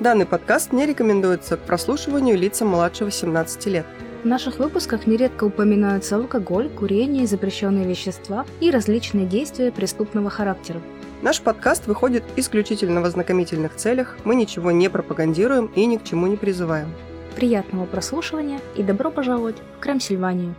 Данный подкаст не рекомендуется к прослушиванию лицам младше 18 лет. В наших выпусках нередко упоминаются алкоголь, курение, запрещенные вещества и различные действия преступного характера. Наш подкаст выходит исключительно в ознакомительных целях, мы ничего не пропагандируем и ни к чему не призываем. Приятного прослушивания и добро пожаловать в Крамсильванию!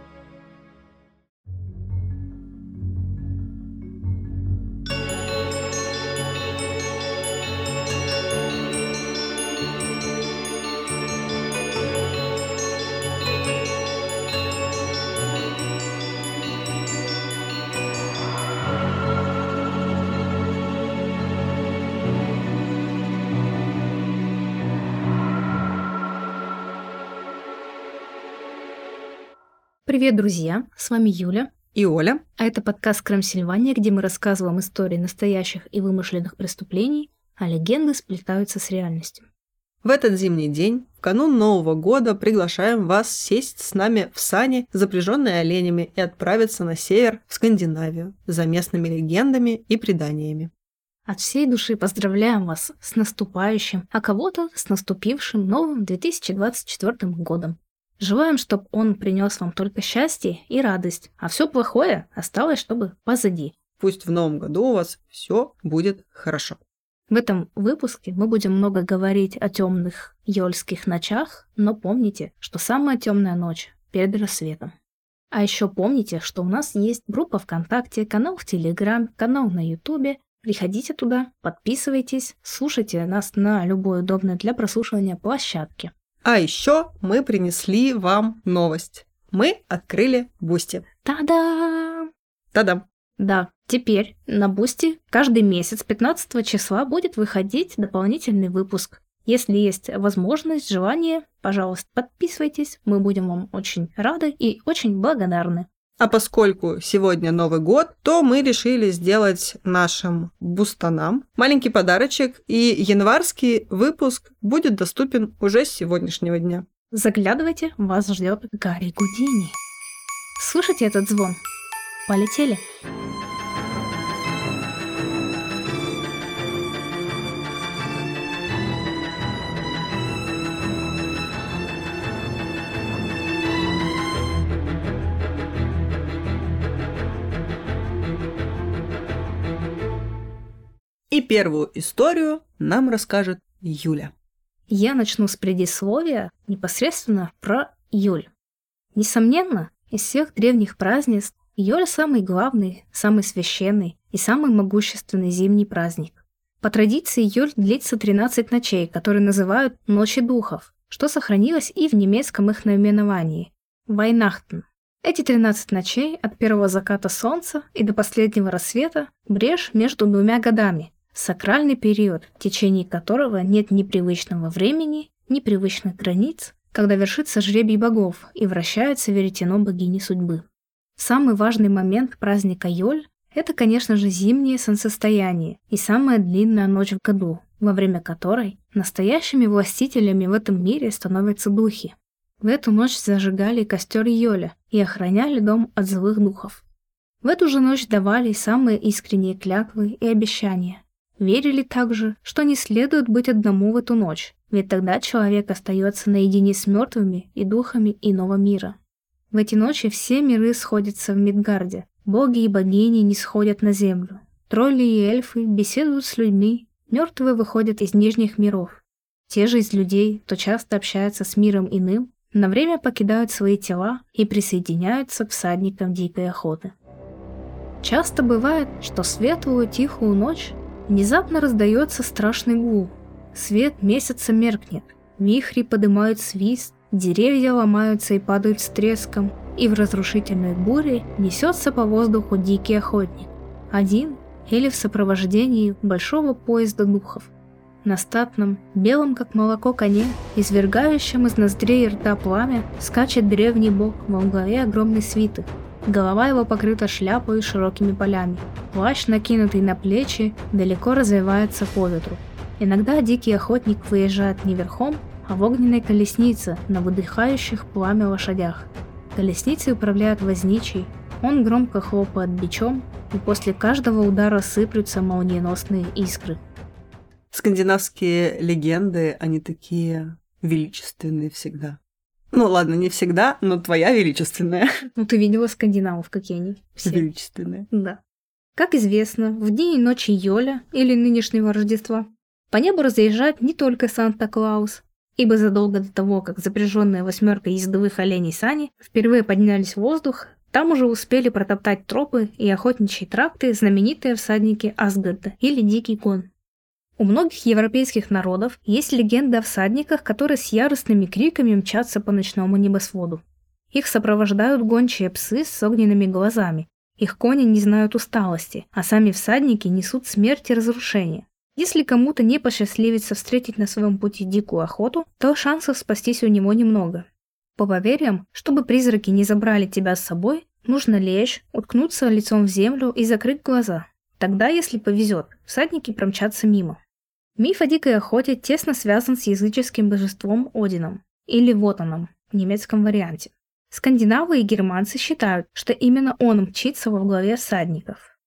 Привет, друзья! С вами Юля и Оля. А это подкаст «Крамсильвания», где мы рассказываем истории настоящих и вымышленных преступлений, а легенды сплетаются с реальностью. В этот зимний день, в канун Нового года, приглашаем вас сесть с нами в сани, запряженные оленями, и отправиться на север, в Скандинавию, за местными легендами и преданиями. От всей души поздравляем вас с наступающим, а кого-то с наступившим новым 2024 годом. Желаем, чтобы он принес вам только счастье и радость, а все плохое осталось, чтобы позади. Пусть в новом году у вас все будет хорошо. В этом выпуске мы будем много говорить о темных йольских ночах, но помните, что самая темная ночь перед рассветом. А еще помните, что у нас есть группа ВКонтакте, канал в Телеграм, канал на Ютубе. Приходите туда, подписывайтесь, слушайте нас на любой удобной для прослушивания площадке. А еще мы принесли вам новость. Мы открыли Бусти. Та-дам! Та-дам! Да, теперь на Бусти каждый месяц 15 числа будет выходить дополнительный выпуск. Если есть возможность, желание, пожалуйста, подписывайтесь. Мы будем вам очень рады и очень благодарны. А поскольку сегодня Новый год, то мы решили сделать нашим бустанам маленький подарочек, и январский выпуск будет доступен уже с сегодняшнего дня. Заглядывайте, вас ждет Гарри Гудини. Слушайте этот звон. Полетели. И первую историю нам расскажет Юля. Я начну с предисловия непосредственно про Юль. Несомненно, из всех древних празднеств Йоль самый главный, самый священный и самый могущественный зимний праздник. По традиции Йоль длится 13 ночей, которые называют «Ночи духов», что сохранилось и в немецком их наименовании – Вайнахтен. Эти 13 ночей от первого заката солнца и до последнего рассвета – брешь между двумя годами, Сакральный период, в течение которого нет ни привычного времени, ни привычных границ, когда вершится жребий богов и вращается веретено богини судьбы. Самый важный момент праздника Йоль – это, конечно же, зимнее солнцестояние и самая длинная ночь в году, во время которой настоящими властителями в этом мире становятся духи. В эту ночь зажигали костер Йоля и охраняли дом от злых духов. В эту же ночь давали самые искренние клятвы и обещания, Верили также, что не следует быть одному в эту ночь, ведь тогда человек остается наедине с мертвыми и духами иного мира. В эти ночи все миры сходятся в Мидгарде, боги и богини не сходят на землю. Тролли и эльфы беседуют с людьми, мертвые выходят из нижних миров. Те же из людей, кто часто общается с миром иным, на время покидают свои тела и присоединяются к всадникам дикой охоты. Часто бывает, что светлую тихую ночь Внезапно раздается страшный гул. Свет месяца меркнет. Вихри поднимают свист, деревья ломаются и падают с треском, и в разрушительной буре несется по воздуху дикий охотник. Один или в сопровождении большого поезда духов. На статном, белом как молоко коне, извергающем из ноздрей рта пламя, скачет древний бог во главе огромной свиты – Голова его покрыта шляпой и широкими полями. Плащ, накинутый на плечи, далеко развивается по ветру. Иногда дикий охотник выезжает не верхом, а в огненной колеснице на выдыхающих пламя лошадях. Колесницей управляет возничий, он громко хлопает бичом, и после каждого удара сыплются молниеносные искры. Скандинавские легенды, они такие величественные всегда. Ну ладно, не всегда, но твоя величественная. Ну ты видела скандинавов, какие они? Все. Величественная. Да. Как известно, в дни и ночи Йоля, или нынешнего Рождества, по небу разъезжает не только Санта-Клаус, ибо задолго до того, как запряженная восьмерка ездовых оленей сани впервые поднялись в воздух, там уже успели протоптать тропы и охотничьи тракты знаменитые всадники Асгарда или Дикий Гон. У многих европейских народов есть легенда о всадниках, которые с яростными криками мчатся по ночному небосводу. Их сопровождают гончие псы с огненными глазами. Их кони не знают усталости, а сами всадники несут смерть и разрушение. Если кому-то не посчастливится встретить на своем пути дикую охоту, то шансов спастись у него немного. По поверьям, чтобы призраки не забрали тебя с собой, нужно лечь, уткнуться лицом в землю и закрыть глаза. Тогда, если повезет, всадники промчатся мимо. Миф о дикой охоте тесно связан с языческим божеством Одином, или Вотаном в немецком варианте. Скандинавы и германцы считают, что именно он мчится во главе всадников.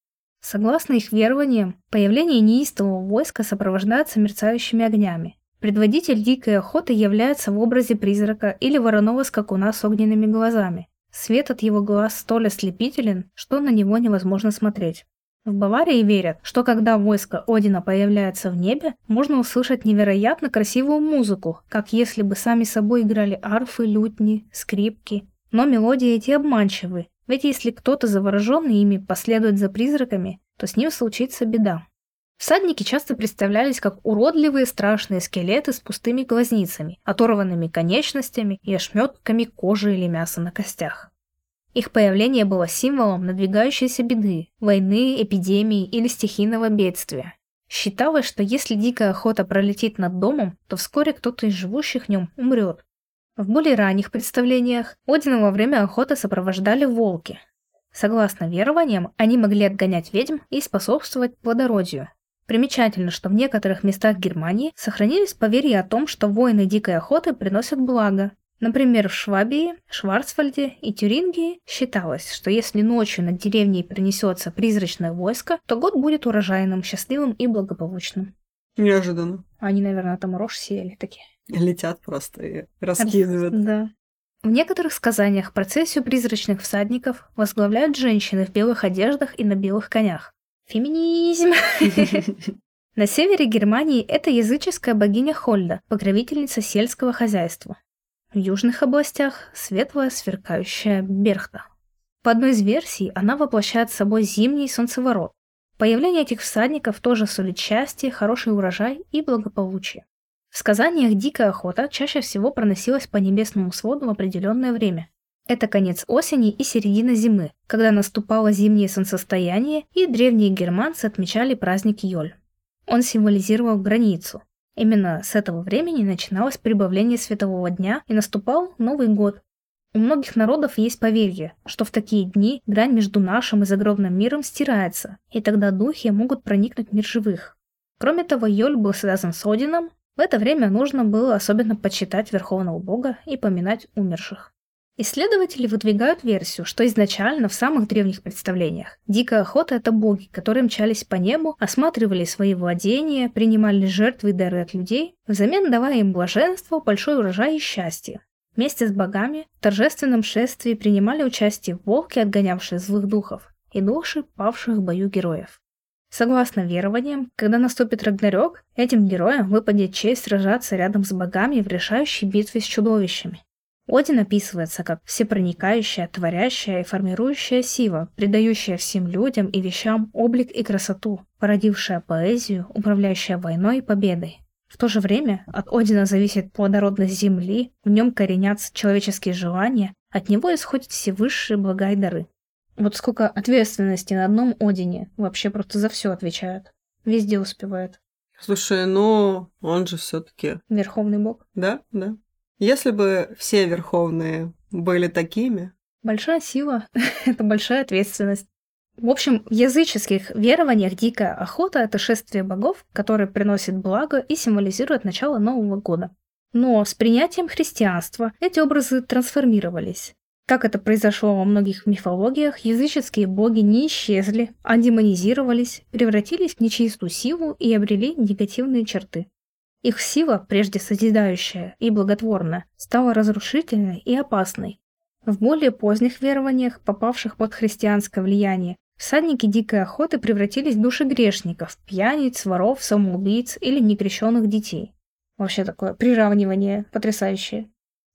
Согласно их верованиям, появление неистового войска сопровождается мерцающими огнями. Предводитель дикой охоты является в образе призрака или вороного скакуна с огненными глазами. Свет от его глаз столь ослепителен, что на него невозможно смотреть. В Баварии верят, что когда войско Одина появляется в небе, можно услышать невероятно красивую музыку, как если бы сами собой играли арфы, лютни, скрипки. Но мелодии эти обманчивы, ведь если кто-то завороженный ими последует за призраками, то с ним случится беда. Всадники часто представлялись как уродливые страшные скелеты с пустыми глазницами, оторванными конечностями и ошметками кожи или мяса на костях. Их появление было символом надвигающейся беды, войны, эпидемии или стихийного бедствия. Считалось, что если дикая охота пролетит над домом, то вскоре кто-то из живущих в нем умрет. В более ранних представлениях Одина во время охоты сопровождали волки. Согласно верованиям, они могли отгонять ведьм и способствовать плодородию. Примечательно, что в некоторых местах Германии сохранились поверья о том, что воины дикой охоты приносят благо, Например, в Швабии, Шварцвальде и Тюрингии считалось, что если ночью над деревней принесется призрачное войско, то год будет урожайным, счастливым и благополучным. Неожиданно. Они, наверное, там рожь сеяли такие. Летят просто и раскидывают. Да. В некоторых сказаниях процессию призрачных всадников возглавляют женщины в белых одеждах и на белых конях. Феминизм! На севере Германии это языческая богиня Хольда, покровительница сельского хозяйства. В южных областях светлая сверкающая Берхта. По одной из версий, она воплощает собой зимний солнцеворот. Появление этих всадников тоже сулит счастье, хороший урожай и благополучие. В сказаниях дикая охота чаще всего проносилась по небесному своду в определенное время. Это конец осени и середина зимы, когда наступало зимнее солнцестояние, и древние германцы отмечали праздник Йоль. Он символизировал границу, Именно с этого времени начиналось прибавление светового дня и наступал Новый год. У многих народов есть поверье, что в такие дни грань между нашим и загробным миром стирается, и тогда духи могут проникнуть в мир живых. Кроме того, Йоль был связан с Одином, в это время нужно было особенно почитать Верховного Бога и поминать умерших. Исследователи выдвигают версию, что изначально в самых древних представлениях дикая охота — это боги, которые мчались по небу, осматривали свои владения, принимали жертвы и дары от людей, взамен давая им блаженство, большой урожай и счастье. Вместе с богами в торжественном шествии принимали участие волки, отгонявшие злых духов, и души павших в бою героев. Согласно верованиям, когда наступит Рагнарёк, этим героям выпадет честь сражаться рядом с богами в решающей битве с чудовищами. Один описывается как всепроникающая, творящая и формирующая сила, придающая всем людям и вещам облик и красоту, породившая поэзию, управляющая войной и победой. В то же время от Одина зависит плодородность земли, в нем коренятся человеческие желания, от него исходят все высшие блага и дары. Вот сколько ответственности на одном Одине, вообще просто за все отвечает. Везде успевает. Слушай, ну он же все-таки. Верховный бог. Да, да. Если бы все верховные были такими... Большая сила — это большая ответственность. В общем, в языческих верованиях дикая охота — это шествие богов, которое приносит благо и символизирует начало Нового года. Но с принятием христианства эти образы трансформировались. Как это произошло во многих мифологиях, языческие боги не исчезли, а демонизировались, превратились в нечистую силу и обрели негативные черты. Их сила, прежде созидающая и благотворная, стала разрушительной и опасной. В более поздних верованиях, попавших под христианское влияние, всадники дикой охоты превратились в души грешников, пьяниц, воров, самоубийц или некрещенных детей. Вообще такое приравнивание потрясающее.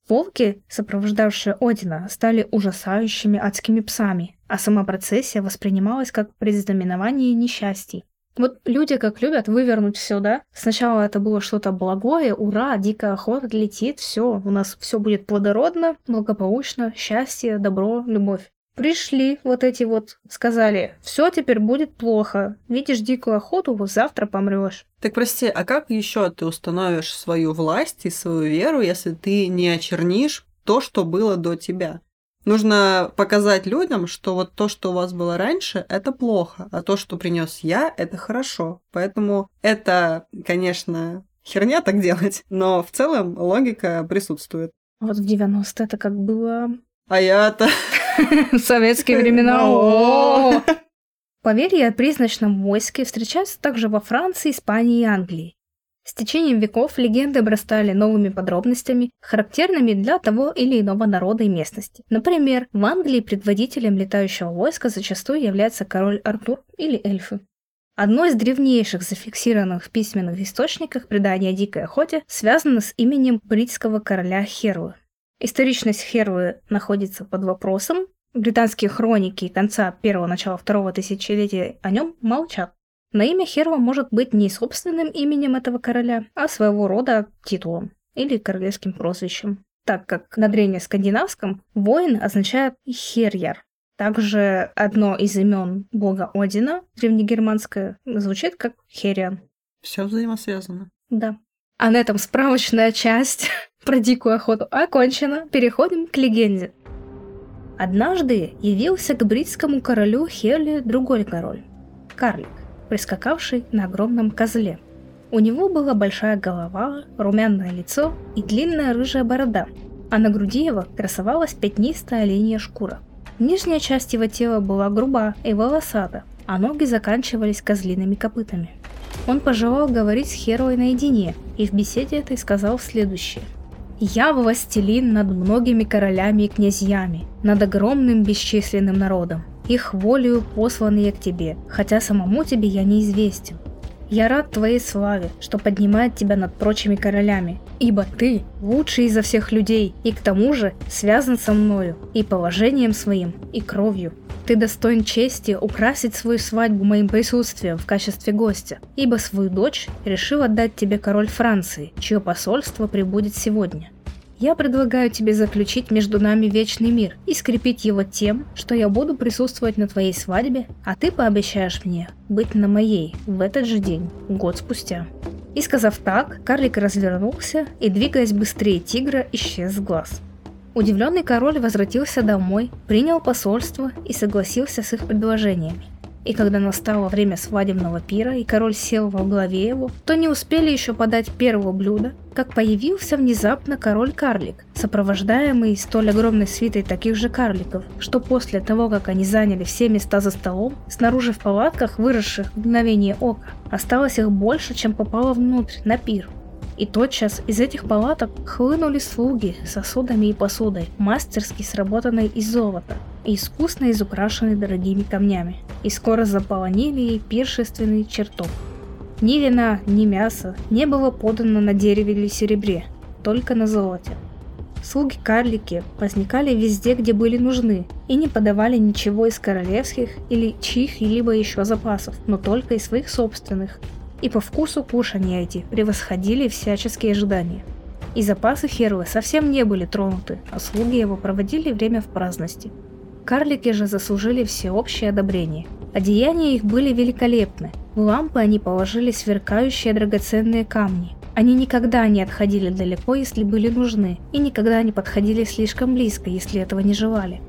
Волки, сопровождавшие Одина, стали ужасающими адскими псами, а сама процессия воспринималась как предзнаменование несчастий. Вот люди как любят вывернуть все, да? Сначала это было что-то благое, ура, дикая охота летит, все, у нас все будет плодородно, благополучно, счастье, добро, любовь. Пришли вот эти вот, сказали, все теперь будет плохо. Видишь дикую охоту, вот завтра помрешь. Так прости, а как еще ты установишь свою власть и свою веру, если ты не очернишь то, что было до тебя? Нужно показать людям, что вот то, что у вас было раньше, это плохо, а то, что принес я, это хорошо. Поэтому это, конечно, херня так делать, но в целом логика присутствует. Вот в 90 это как было... А я-то... В советские времена. Поверья о призрачном войске встречаются также во Франции, Испании и Англии. С течением веков легенды обрастали новыми подробностями, характерными для того или иного народа и местности. Например, в Англии предводителем летающего войска зачастую является король Артур или эльфы. Одно из древнейших зафиксированных в письменных источниках предания о дикой охоте связано с именем бритского короля Хервы. Историчность Хервы находится под вопросом. Британские хроники конца первого начала второго тысячелетия о нем молчат. Но имя Херва может быть не собственным именем этого короля, а своего рода титулом или королевским прозвищем, так как на древнескандинавском воин означает херьяр. Также одно из имен бога Одина, древнегерманское, звучит как Хериан. Все взаимосвязано. Да. А на этом справочная часть про дикую охоту окончена. Переходим к легенде. Однажды явился к бритскому королю Херли другой король – карлик, прискакавший на огромном козле. У него была большая голова, румяное лицо и длинная рыжая борода, а на груди его красовалась пятнистая оленья шкура. Нижняя часть его тела была груба и волосата, а ноги заканчивались козлиными копытами. Он пожелал говорить с Херой наедине, и в беседе этой сказал следующее. «Я властелин над многими королями и князьями, над огромным бесчисленным народом. Их волею послан я к тебе, хотя самому тебе я неизвестен. Я рад твоей славе, что поднимает тебя над прочими королями, ибо ты лучший изо всех людей, и к тому же связан со мною, и положением своим, и кровью. Ты достоин чести украсить свою свадьбу моим присутствием в качестве гостя, ибо свою дочь решил отдать тебе король Франции, чье посольство прибудет сегодня. Я предлагаю тебе заключить между нами вечный мир и скрепить его тем, что я буду присутствовать на твоей свадьбе, а ты пообещаешь мне быть на моей в этот же день, год спустя. И сказав так, карлик развернулся и, двигаясь быстрее тигра, исчез с глаз. Удивленный король возвратился домой, принял посольство и согласился с их предложениями. И когда настало время свадебного пира, и король сел во главе его, то не успели еще подать первого блюда, как появился внезапно король-карлик, сопровождаемый столь огромной свитой таких же карликов, что после того, как они заняли все места за столом, снаружи в палатках, выросших в мгновение ока, осталось их больше, чем попало внутрь, на пир. И тотчас из этих палаток хлынули слуги сосудами и посудой, мастерски сработанной из золота искусно изукрашенной дорогими камнями, и скоро заполонили пиршественный чертог. Ни вина, ни мяса не было подано на дереве или серебре, только на золоте. Слуги-карлики возникали везде, где были нужны, и не подавали ничего из королевских или чьих-либо еще запасов, но только из своих собственных, и по вкусу кушания эти превосходили всяческие ожидания. И запасы Хервы совсем не были тронуты, а слуги его проводили время в праздности. Карлики же заслужили всеобщее одобрение. Одеяния их были великолепны. В лампы они положили сверкающие драгоценные камни. Они никогда не отходили далеко, если были нужны, и никогда не подходили слишком близко, если этого не желали.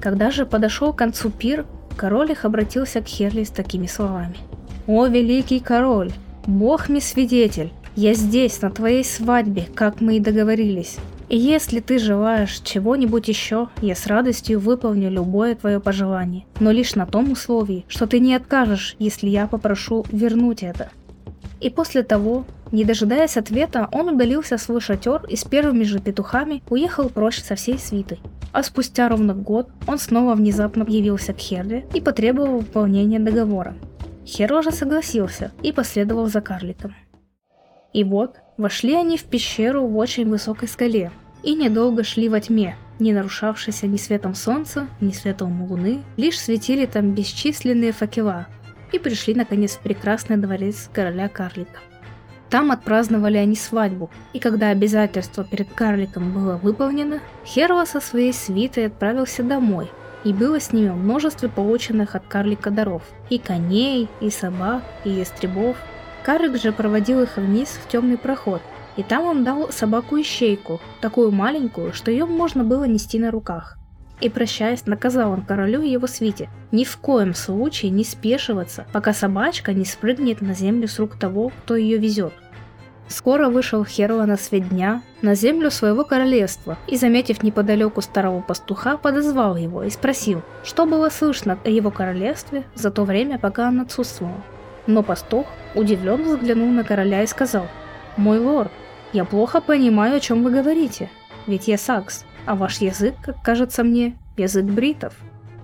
Когда же подошел к концу пир, король их обратился к Херли с такими словами – «О, великий король, бог мне свидетель, я здесь, на твоей свадьбе, как мы и договорились. И если ты желаешь чего-нибудь еще, я с радостью выполню любое твое пожелание, но лишь на том условии, что ты не откажешь, если я попрошу вернуть это. И после того, не дожидаясь ответа, он удалился в свой шатер и с первыми же петухами уехал прочь со всей свитой. А спустя ровно год он снова внезапно явился к Херде и потребовал выполнения договора. Хер же согласился и последовал за карликом. И вот, вошли они в пещеру в очень высокой скале, и недолго шли во тьме, не нарушавшейся ни светом солнца, ни светом луны, лишь светили там бесчисленные факела, и пришли наконец в прекрасный дворец короля карлика. Там отпраздновали они свадьбу, и когда обязательство перед карликом было выполнено, Херва со своей свитой отправился домой, и было с ними множество полученных от карлика даров, и коней, и собак, и ястребов, Карик же проводил их вниз в темный проход, и там он дал собаку-ищейку, такую маленькую, что ее можно было нести на руках. И прощаясь, наказал он королю и его свите ни в коем случае не спешиваться, пока собачка не спрыгнет на землю с рук того, кто ее везет. Скоро вышел Херова на свет дня на землю своего королевства и, заметив неподалеку старого пастуха, подозвал его и спросил, что было слышно о его королевстве за то время, пока он отсутствовал. Но пастух удивленно взглянул на короля и сказал, «Мой лорд, я плохо понимаю, о чем вы говорите, ведь я сакс, а ваш язык, как кажется мне, язык бритов.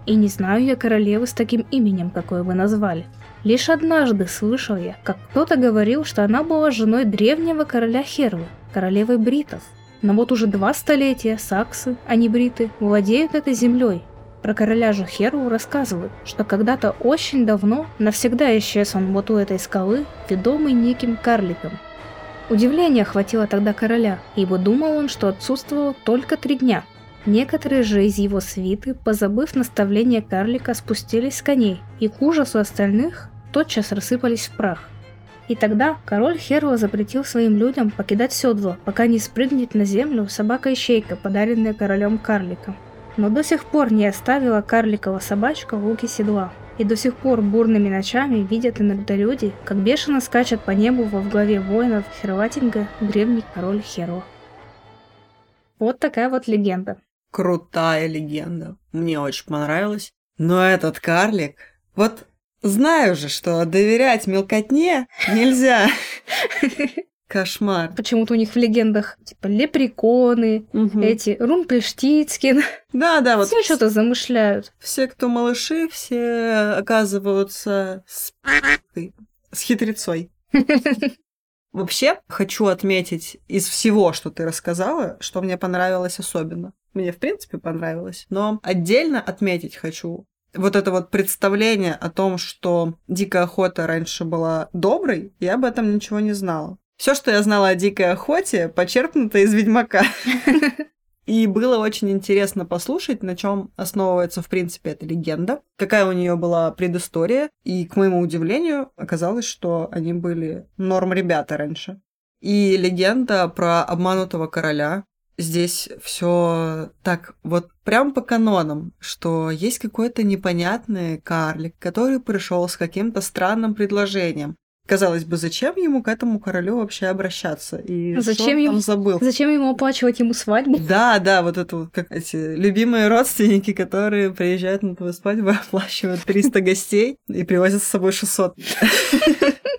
И не знаю я королевы с таким именем, какое вы назвали. Лишь однажды слышал я, как кто-то говорил, что она была женой древнего короля Хервы, королевы бритов. Но вот уже два столетия саксы, а не бриты, владеют этой землей, про короля же Херу рассказывают, что когда-то очень давно навсегда исчез он вот у этой скалы, ведомый неким карликом. Удивление охватило тогда короля, ибо думал он, что отсутствовал только три дня. Некоторые же из его свиты, позабыв наставление карлика, спустились с коней, и к ужасу остальных тотчас рассыпались в прах. И тогда король Херва запретил своим людям покидать седло, пока не спрыгнет на землю собака-ищейка, подаренная королем карликом но до сих пор не оставила карликова собачка в луке седла. И до сих пор бурными ночами видят иногда люди, как бешено скачет по небу во главе воинов Херватинга древний король Херо. Вот такая вот легенда. Крутая легенда. Мне очень понравилось. Но этот карлик... Вот знаю же, что доверять мелкотне нельзя. Кошмар. Почему-то у них в легендах типа лепреконы, угу. эти Румпельштицкин. Да, да, вот. Все что-то замышляют. Все, кто малыши, все оказываются с, с хитрецой. Вообще, хочу отметить из всего, что ты рассказала, что мне понравилось особенно. Мне, в принципе, понравилось. Но отдельно отметить хочу вот это вот представление о том, что дикая охота раньше была доброй, я об этом ничего не знала. Все, что я знала о дикой охоте, почерпнуто из Ведьмака. И было очень интересно послушать, на чем основывается, в принципе, эта легенда, какая у нее была предыстория. И, к моему удивлению, оказалось, что они были норм ребята раньше. И легенда про обманутого короля. Здесь все так вот прям по канонам, что есть какой-то непонятный карлик, который пришел с каким-то странным предложением. Казалось бы, зачем ему к этому королю вообще обращаться? И зачем ему, забыл? Зачем ему оплачивать ему свадьбу? Да, да, вот это вот как эти любимые родственники, которые приезжают на твою свадьбу, оплачивают 300 гостей и привозят с собой 600.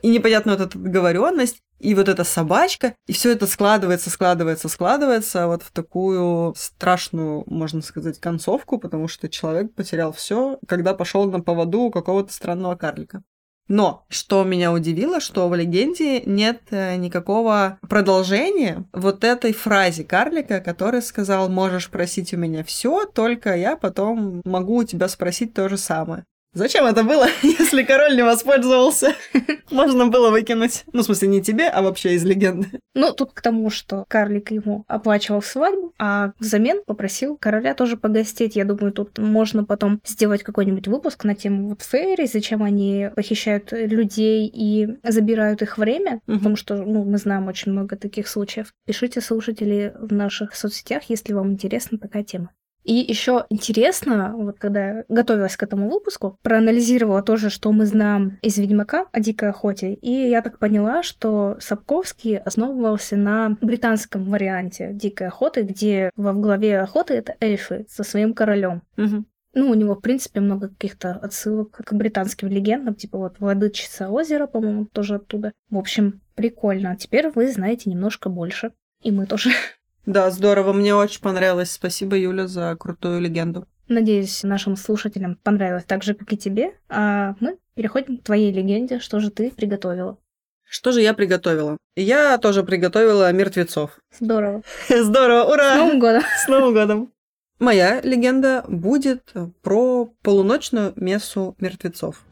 И непонятно вот эта договоренность, и вот эта собачка, и все это складывается, складывается, складывается вот в такую страшную, можно сказать, концовку, потому что человек потерял все, когда пошел на поводу у какого-то странного карлика. Но что меня удивило, что в легенде нет э, никакого продолжения вот этой фразе карлика, который сказал, можешь просить у меня все, только я потом могу у тебя спросить то же самое. Зачем это было, если король не воспользовался? Можно было выкинуть. Ну, в смысле, не тебе, а вообще из легенды. Ну, тут к тому, что карлик ему оплачивал свадьбу, а взамен попросил короля тоже погостить. Я думаю, тут можно потом сделать какой-нибудь выпуск на тему вот фейри, зачем они похищают людей и забирают их время, угу. потому что, ну, мы знаем очень много таких случаев. Пишите, слушатели, в наших соцсетях, если вам интересна такая тема. И еще интересно, вот когда я готовилась к этому выпуску, проанализировала тоже, что мы знаем из Ведьмака о дикой охоте, и я так поняла, что Сапковский основывался на британском варианте дикой охоты, где во главе охоты это эльфы со своим королем. Мгм. Ну, у него, в принципе, много каких-то отсылок к британским легендам, типа вот «Владычица озера», по-моему, тоже оттуда. В общем, прикольно. Теперь вы знаете немножко больше. И мы тоже. Да, здорово, мне очень понравилось. Спасибо, Юля, за крутую легенду. Надеюсь, нашим слушателям понравилось так же, как и тебе. А мы переходим к твоей легенде. Что же ты приготовила? Что же я приготовила? Я тоже приготовила мертвецов. Здорово. Здорово, С ура! Новым годом! С Новым годом! Моя легенда будет про полуночную мессу мертвецов.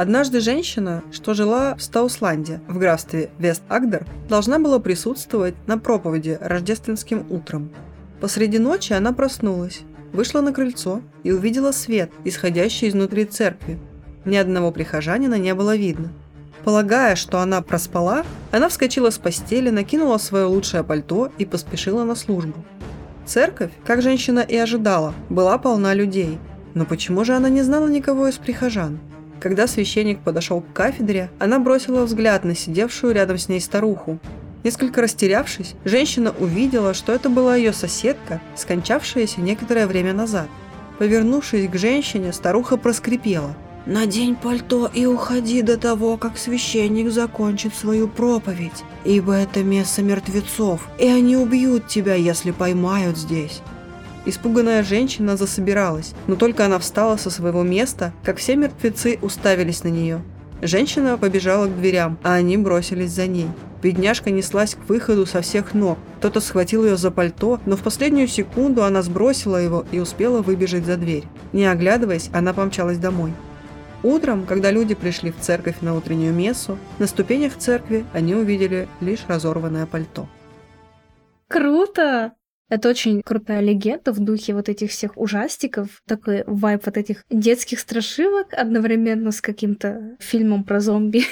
Однажды женщина, что жила в Стаусланде, в графстве Вест-Агдер, должна была присутствовать на проповеди рождественским утром. Посреди ночи она проснулась, вышла на крыльцо и увидела свет, исходящий изнутри церкви. Ни одного прихожанина не было видно. Полагая, что она проспала, она вскочила с постели, накинула свое лучшее пальто и поспешила на службу. Церковь, как женщина и ожидала, была полна людей. Но почему же она не знала никого из прихожан? Когда священник подошел к кафедре, она бросила взгляд на сидевшую рядом с ней старуху. Несколько растерявшись, женщина увидела, что это была ее соседка, скончавшаяся некоторое время назад. Повернувшись к женщине, старуха проскрипела. «Надень пальто и уходи до того, как священник закончит свою проповедь, ибо это место мертвецов, и они убьют тебя, если поймают здесь». Испуганная женщина засобиралась, но только она встала со своего места, как все мертвецы уставились на нее. Женщина побежала к дверям, а они бросились за ней. Бедняжка неслась к выходу со всех ног. Кто-то схватил ее за пальто, но в последнюю секунду она сбросила его и успела выбежать за дверь. Не оглядываясь, она помчалась домой. Утром, когда люди пришли в церковь на утреннюю мессу, на ступенях церкви они увидели лишь разорванное пальто. Круто! Это очень крутая легенда в духе вот этих всех ужастиков. Такой вайп вот этих детских страшилок одновременно с каким-то фильмом про зомби.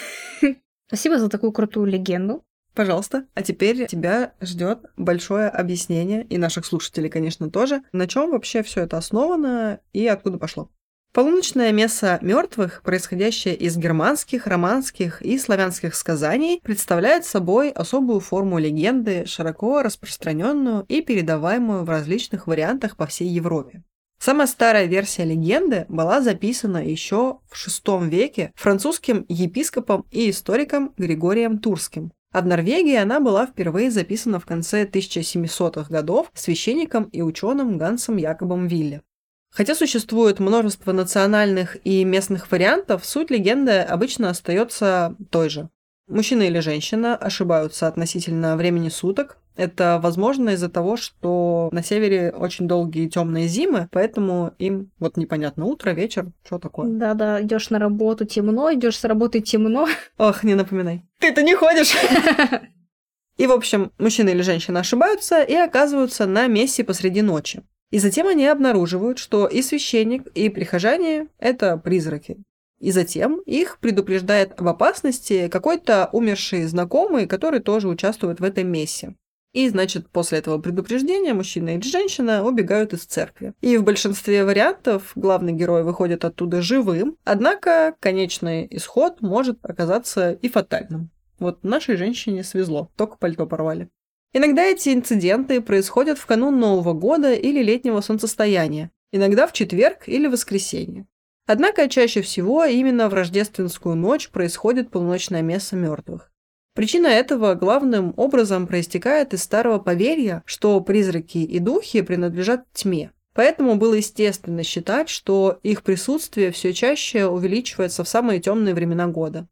Спасибо за такую крутую легенду. Пожалуйста. А теперь тебя ждет большое объяснение, и наших слушателей, конечно, тоже, на чем вообще все это основано и откуда пошло. Полуночная месса мертвых, происходящая из германских, романских и славянских сказаний, представляет собой особую форму легенды, широко распространенную и передаваемую в различных вариантах по всей Европе. Самая старая версия легенды была записана еще в VI веке французским епископом и историком Григорием Турским. А в Норвегии она была впервые записана в конце 1700-х годов священником и ученым Гансом Якобом Вилле. Хотя существует множество национальных и местных вариантов, суть легенды обычно остается той же. Мужчина или женщина ошибаются относительно времени суток. Это возможно из-за того, что на севере очень долгие темные зимы, поэтому им вот непонятно утро, вечер, что такое. Да-да, идешь на работу темно, идешь с работы темно. Ох, не напоминай. Ты-то не ходишь! И, в общем, мужчина или женщина ошибаются и оказываются на мессе посреди ночи. И затем они обнаруживают, что и священник, и прихожане – это призраки. И затем их предупреждает об опасности какой-то умерший знакомый, который тоже участвует в этой мессе. И, значит, после этого предупреждения мужчина или женщина убегают из церкви. И в большинстве вариантов главный герой выходит оттуда живым, однако конечный исход может оказаться и фатальным. Вот нашей женщине свезло, только пальто порвали. Иногда эти инциденты происходят в канун Нового года или летнего солнцестояния, иногда в четверг или воскресенье. Однако чаще всего именно в рождественскую ночь происходит полуночная месса мертвых. Причина этого главным образом проистекает из старого поверья, что призраки и духи принадлежат тьме. Поэтому было естественно считать, что их присутствие все чаще увеличивается в самые темные времена года.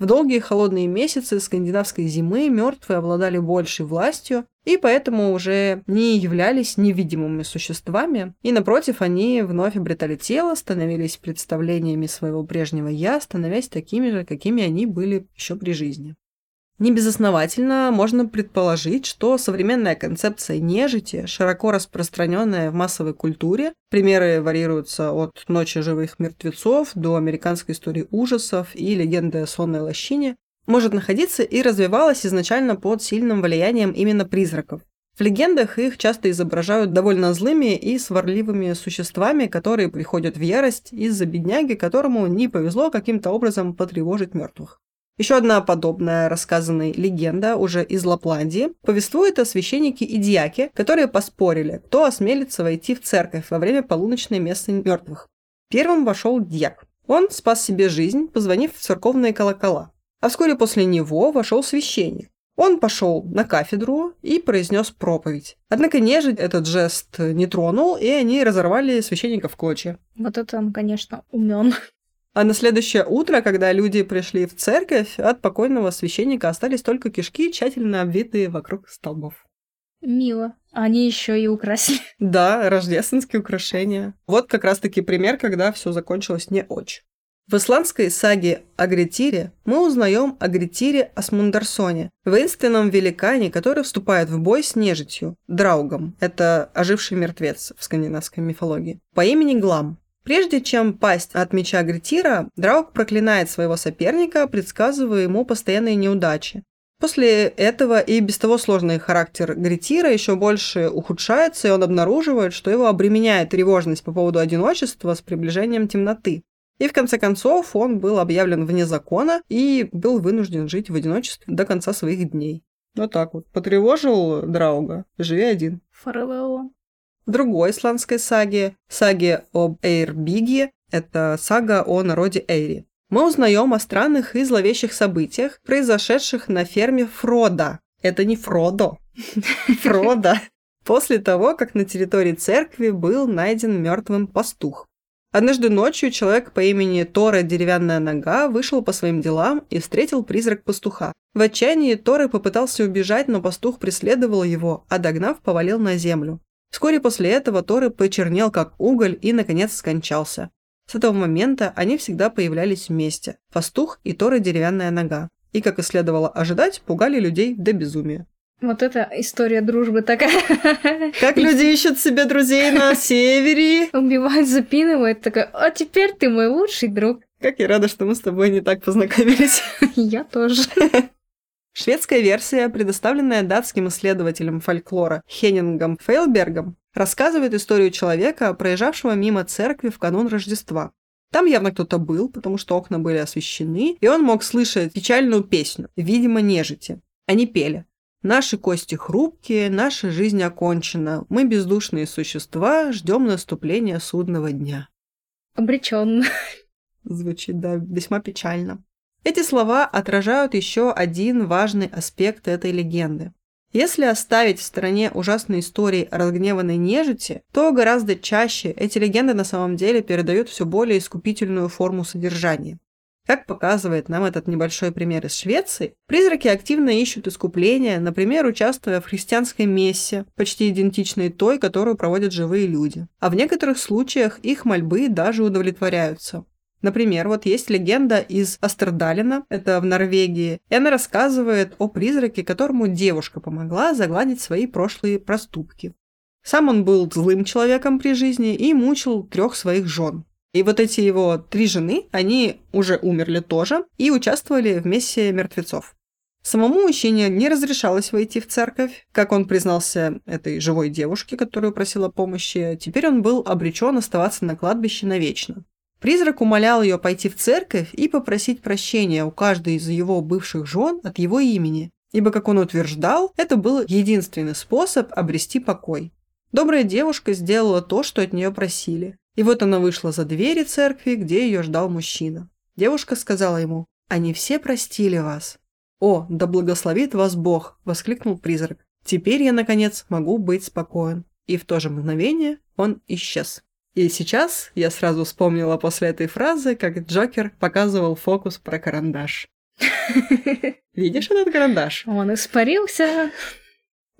В долгие холодные месяцы скандинавской зимы мертвые обладали большей властью и поэтому уже не являлись невидимыми существами, и напротив, они вновь обретали тело, становились представлениями своего прежнего «я», становясь такими же, какими они были еще при жизни. Небезосновательно можно предположить, что современная концепция нежити, широко распространенная в массовой культуре, примеры варьируются от «Ночи живых мертвецов» до американской истории ужасов и легенды о сонной лощине, может находиться и развивалась изначально под сильным влиянием именно призраков. В легендах их часто изображают довольно злыми и сварливыми существами, которые приходят в ярость из-за бедняги, которому не повезло каким-то образом потревожить мертвых. Еще одна подобная рассказанная легенда уже из Лапландии повествует о священнике и дьяке, которые поспорили, кто осмелится войти в церковь во время полуночной мессы мертвых. Первым вошел дьяк. Он спас себе жизнь, позвонив в церковные колокола. А вскоре после него вошел священник. Он пошел на кафедру и произнес проповедь. Однако нежить этот жест не тронул, и они разорвали священника в клочья. Вот это он, конечно, умен. А на следующее утро, когда люди пришли в церковь, от покойного священника остались только кишки, тщательно обвитые вокруг столбов. Мило. Они еще и украсили. Да, рождественские украшения. Вот как раз-таки пример, когда все закончилось не очень. В исландской саге о Гретире мы узнаем о Гретире Асмундарсоне, воинственном великане, который вступает в бой с нежитью, драугом, это оживший мертвец в скандинавской мифологии, по имени Глам. Прежде чем пасть от меча Гретира, Драуг проклинает своего соперника, предсказывая ему постоянные неудачи. После этого и без того сложный характер Гретира еще больше ухудшается, и он обнаруживает, что его обременяет тревожность по поводу одиночества с приближением темноты. И в конце концов он был объявлен вне закона и был вынужден жить в одиночестве до конца своих дней. Вот так вот. Потревожил Драуга, живи один. Фарвело. Другой исландской саге, саге об Эйрбиге, это сага о народе Эйри, мы узнаем о странных и зловещих событиях, произошедших на ферме Фрода. Это не Фродо, Фрода. После того, как на территории церкви был найден мертвым пастух. Однажды ночью человек по имени Тора Деревянная Нога вышел по своим делам и встретил призрак пастуха. В отчаянии Торы попытался убежать, но пастух преследовал его, а догнав, повалил на землю. Вскоре после этого Торы почернел как уголь и, наконец, скончался. С этого момента они всегда появлялись вместе – пастух и Торы деревянная нога. И, как и следовало ожидать, пугали людей до безумия. Вот это история дружбы такая. Как люди ищут себе друзей на севере. Убивают, запинывают, такая, а теперь ты мой лучший друг. Как я рада, что мы с тобой не так познакомились. Я тоже. Шведская версия, предоставленная датским исследователем фольклора Хеннингом Фейлбергом, рассказывает историю человека, проезжавшего мимо церкви в канун Рождества. Там явно кто-то был, потому что окна были освещены, и он мог слышать печальную песню, видимо, нежити. Они пели. «Наши кости хрупкие, наша жизнь окончена. Мы бездушные существа, ждем наступления судного дня». Обреченно. Звучит, да, весьма печально. Эти слова отражают еще один важный аспект этой легенды. Если оставить в стороне ужасные истории о разгневанной нежити, то гораздо чаще эти легенды на самом деле передают все более искупительную форму содержания. Как показывает нам этот небольшой пример из Швеции, призраки активно ищут искупления, например, участвуя в христианской мессе, почти идентичной той, которую проводят живые люди. А в некоторых случаях их мольбы даже удовлетворяются. Например, вот есть легенда из Астердалина, это в Норвегии, и она рассказывает о призраке, которому девушка помогла загладить свои прошлые проступки. Сам он был злым человеком при жизни и мучил трех своих жен. И вот эти его три жены, они уже умерли тоже и участвовали в мессе мертвецов. Самому мужчине не разрешалось войти в церковь. Как он признался этой живой девушке, которую просила помощи, теперь он был обречен оставаться на кладбище навечно. Призрак умолял ее пойти в церковь и попросить прощения у каждой из его бывших жен от его имени, ибо, как он утверждал, это был единственный способ обрести покой. Добрая девушка сделала то, что от нее просили. И вот она вышла за двери церкви, где ее ждал мужчина. Девушка сказала ему, «Они все простили вас». «О, да благословит вас Бог!» – воскликнул призрак. «Теперь я, наконец, могу быть спокоен». И в то же мгновение он исчез. И сейчас я сразу вспомнила после этой фразы, как Джокер показывал фокус про карандаш. Видишь этот карандаш? Он испарился.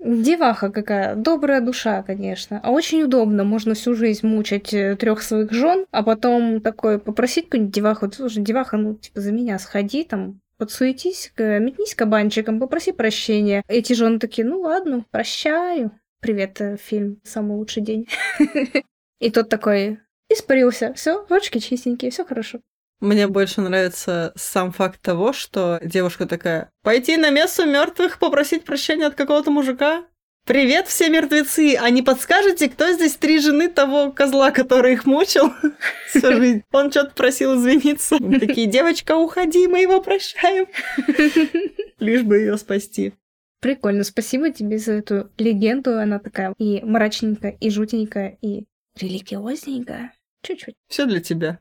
Деваха какая, добрая душа, конечно. А очень удобно, можно всю жизнь мучать э, трех своих жен, а потом такой попросить какую-нибудь деваху, слушай, деваха, ну, типа, за меня сходи, там, подсуетись, метнись кабанчиком, попроси прощения. Эти жены такие, ну ладно, прощаю. Привет, э, фильм «Самый лучший день». И тот такой испарился. Все, ручки чистенькие, все хорошо. Мне больше нравится сам факт того, что девушка такая: пойти на мессу мертвых, попросить прощения от какого-то мужика. Привет, все мертвецы! А не подскажете, кто здесь три жены того козла, который их мучил всю жизнь? Он что-то просил извиниться. Такие, девочка, уходи, мы его прощаем. Лишь бы ее спасти. Прикольно, спасибо тебе за эту легенду. Она такая и мрачненькая, и жутенькая, и религиозненькая. Чуть-чуть. Все для тебя.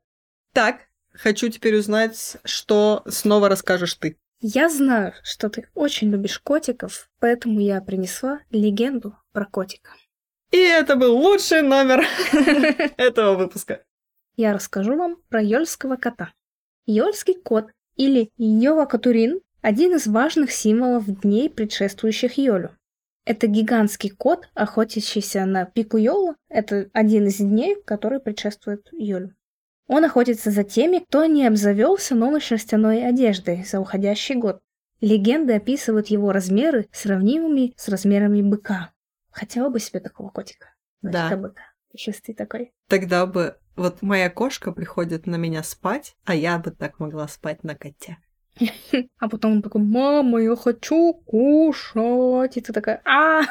Так, хочу теперь узнать, что снова расскажешь ты. Я знаю, что ты очень любишь котиков, поэтому я принесла легенду про котика. И это был лучший номер этого выпуска. Я расскажу вам про Йольского кота. Йольский кот или Йова Катурин – один из важных символов дней, предшествующих Йолю. Это гигантский кот, охотящийся на пику Йола. Это один из дней, который предшествует Йолю. Он охотится за теми, кто не обзавелся новой шерстяной одеждой за уходящий год. Легенды описывают его размеры, сравнимыми с размерами быка. Хотела бы себе такого котика. Да. быка. Пушистый такой. Тогда бы вот моя кошка приходит на меня спать, а я бы так могла спать на коте. А потом он такой, мама, я хочу кушать. И ты такая, а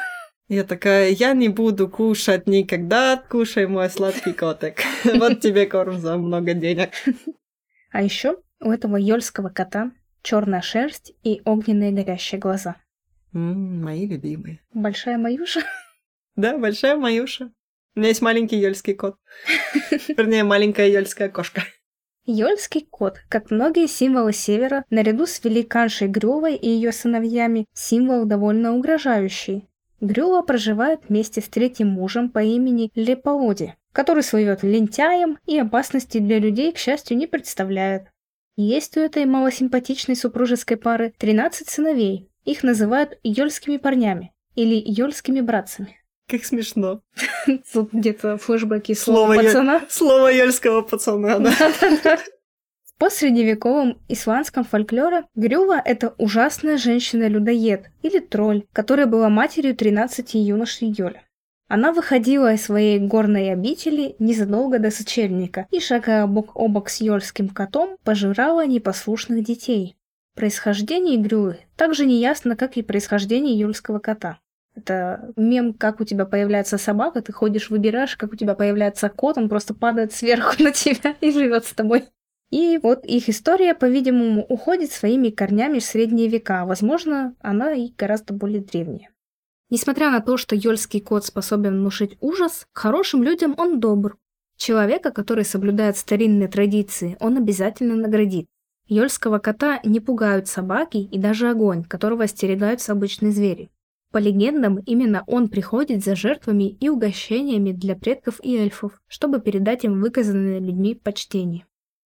я такая, я не буду кушать никогда, кушай мой сладкий котик. Вот тебе корм за много денег. А еще у этого ёльского кота черная шерсть и огненные горящие глаза. мои любимые. Большая Маюша? Да, большая Маюша. У меня есть маленький ёльский кот. Вернее, маленькая ёльская кошка. Йольский кот, как многие символы Севера, наряду с великаншей Грювой и ее сыновьями, символ довольно угрожающий. Грюла проживает вместе с третьим мужем по имени Леполоди, который слывет лентяем и опасности для людей, к счастью, не представляет. Есть у этой малосимпатичной супружеской пары 13 сыновей. Их называют йольскими парнями или йольскими братцами. Как смешно. Тут где-то флешбеки слова пацана. Слово йольского пацана, да. посредневековом исландском фольклоре Грюва – это ужасная женщина-людоед или тролль, которая была матерью 13 юношей Йоля. Она выходила из своей горной обители незадолго до сочельника и, шагая бок о бок с йольским котом, пожирала непослушных детей. Происхождение Грювы также не ясно, как и происхождение юльского кота. Это мем, как у тебя появляется собака, ты ходишь, выбираешь, как у тебя появляется кот, он просто падает сверху на тебя и живет с тобой. И вот их история, по-видимому, уходит своими корнями в средние века. Возможно, она и гораздо более древняя. Несмотря на то, что Йольский кот способен внушить ужас, хорошим людям он добр. Человека, который соблюдает старинные традиции, он обязательно наградит. Йольского кота не пугают собаки и даже огонь, которого остерегаются обычные звери. По легендам, именно он приходит за жертвами и угощениями для предков и эльфов, чтобы передать им выказанное людьми почтение.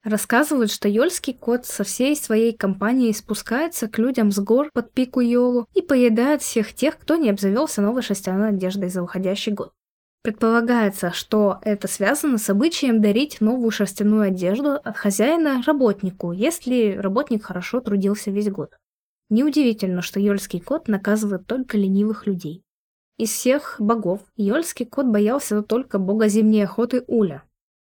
Рассказывают, что Йольский кот со всей своей компанией спускается к людям с гор под пику Йолу и поедает всех тех, кто не обзавелся новой шерстяной одеждой за уходящий год. Предполагается, что это связано с обычаем дарить новую шерстяную одежду от хозяина работнику, если работник хорошо трудился весь год. Неудивительно, что Йольский кот наказывает только ленивых людей. Из всех богов Йольский кот боялся только бога зимней охоты Уля,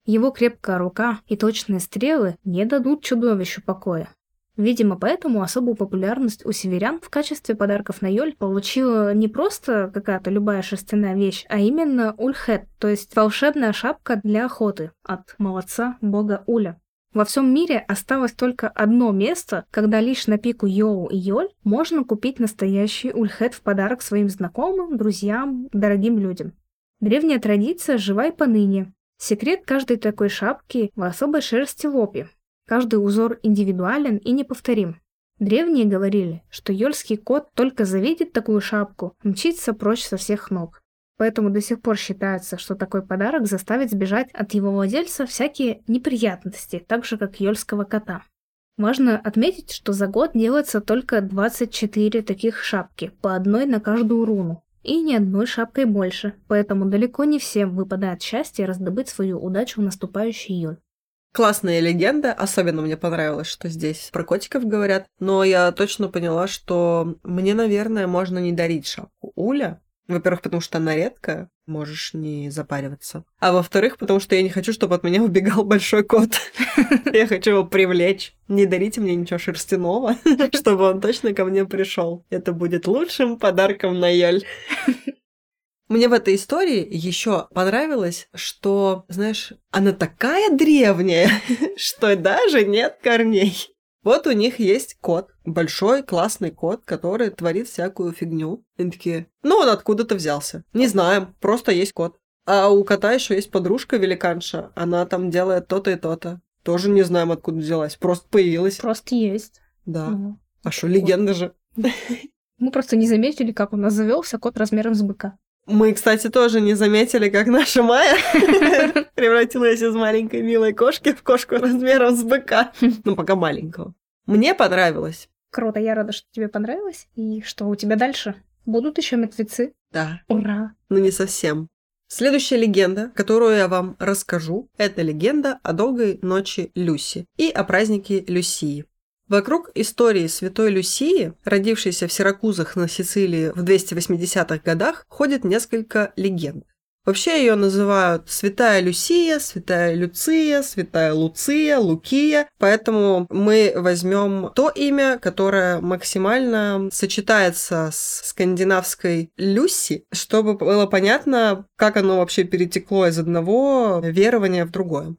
его крепкая рука и точные стрелы не дадут чудовищу покоя. Видимо, поэтому особую популярность у северян в качестве подарков на Йоль получила не просто какая-то любая шерстяная вещь, а именно ульхет, то есть волшебная шапка для охоты от молодца бога Уля. Во всем мире осталось только одно место, когда лишь на пику Йоу и Йоль можно купить настоящий ульхет в подарок своим знакомым, друзьям, дорогим людям. Древняя традиция жива и поныне, Секрет каждой такой шапки в особой шерсти лопи. Каждый узор индивидуален и неповторим. Древние говорили, что ёльский кот только завидит такую шапку, мчится прочь со всех ног. Поэтому до сих пор считается, что такой подарок заставит сбежать от его владельца всякие неприятности, так же как ёльского кота. Важно отметить, что за год делается только 24 таких шапки, по одной на каждую руну. И ни одной шапкой больше, поэтому далеко не всем выпадает счастье раздобыть свою удачу в наступающий июль. Классная легенда, особенно мне понравилось, что здесь про котиков говорят, но я точно поняла, что мне, наверное, можно не дарить шапку Уля, во-первых, потому что она редкая, можешь не запариваться. А во-вторых, потому что я не хочу, чтобы от меня убегал большой кот. Я хочу его привлечь. Не дарите мне ничего шерстяного, чтобы он точно ко мне пришел. Это будет лучшим подарком на Йоль. Мне в этой истории еще понравилось, что, знаешь, она такая древняя, что даже нет корней. Вот у них есть кот, большой классный кот, который творит всякую фигню. Они такие, ну он откуда-то взялся. Не знаем, просто есть кот. А у кота еще есть подружка великанша, она там делает то-то и то-то. Тоже не знаем, откуда взялась, просто появилась. Просто есть. Да. Ну, А что, легенда же. Мы просто не заметили, как у нас завелся кот размером с быка. Мы, кстати, тоже не заметили, как наша Майя превратилась из маленькой милой кошки в кошку размером с быка. Ну, пока маленького. Мне понравилось. Круто, я рада, что тебе понравилось. И что у тебя дальше? Будут еще мертвецы? Да, Ура! но не совсем. Следующая легенда, которую я вам расскажу, это легенда о долгой ночи Люси и о празднике Люсии. Вокруг истории святой Люсии, родившейся в Сиракузах на Сицилии в 280-х годах, ходит несколько легенд. Вообще ее называют Святая Люсия, Святая Люция, Святая Луция, Лукия, поэтому мы возьмем то имя, которое максимально сочетается с скандинавской Люси, чтобы было понятно, как оно вообще перетекло из одного верования в другое.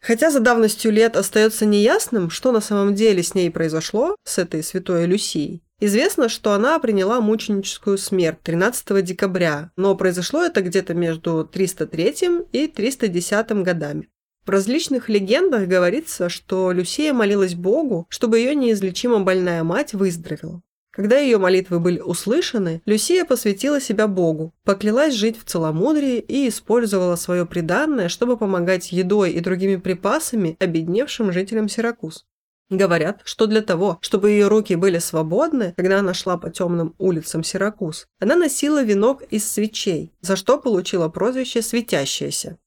Хотя за давностью лет остается неясным, что на самом деле с ней произошло, с этой святой Люсией, известно, что она приняла мученическую смерть 13 декабря, но произошло это где-то между 303 и 310 годами. В различных легендах говорится, что Люсия молилась Богу, чтобы ее неизлечимо больная мать выздоровела. Когда ее молитвы были услышаны, Люсия посвятила себя Богу, поклялась жить в целомудрии и использовала свое приданное, чтобы помогать едой и другими припасами обедневшим жителям Сиракуз. Говорят, что для того, чтобы ее руки были свободны, когда она шла по темным улицам Сиракуз, она носила венок из свечей, за что получила прозвище «светящаяся».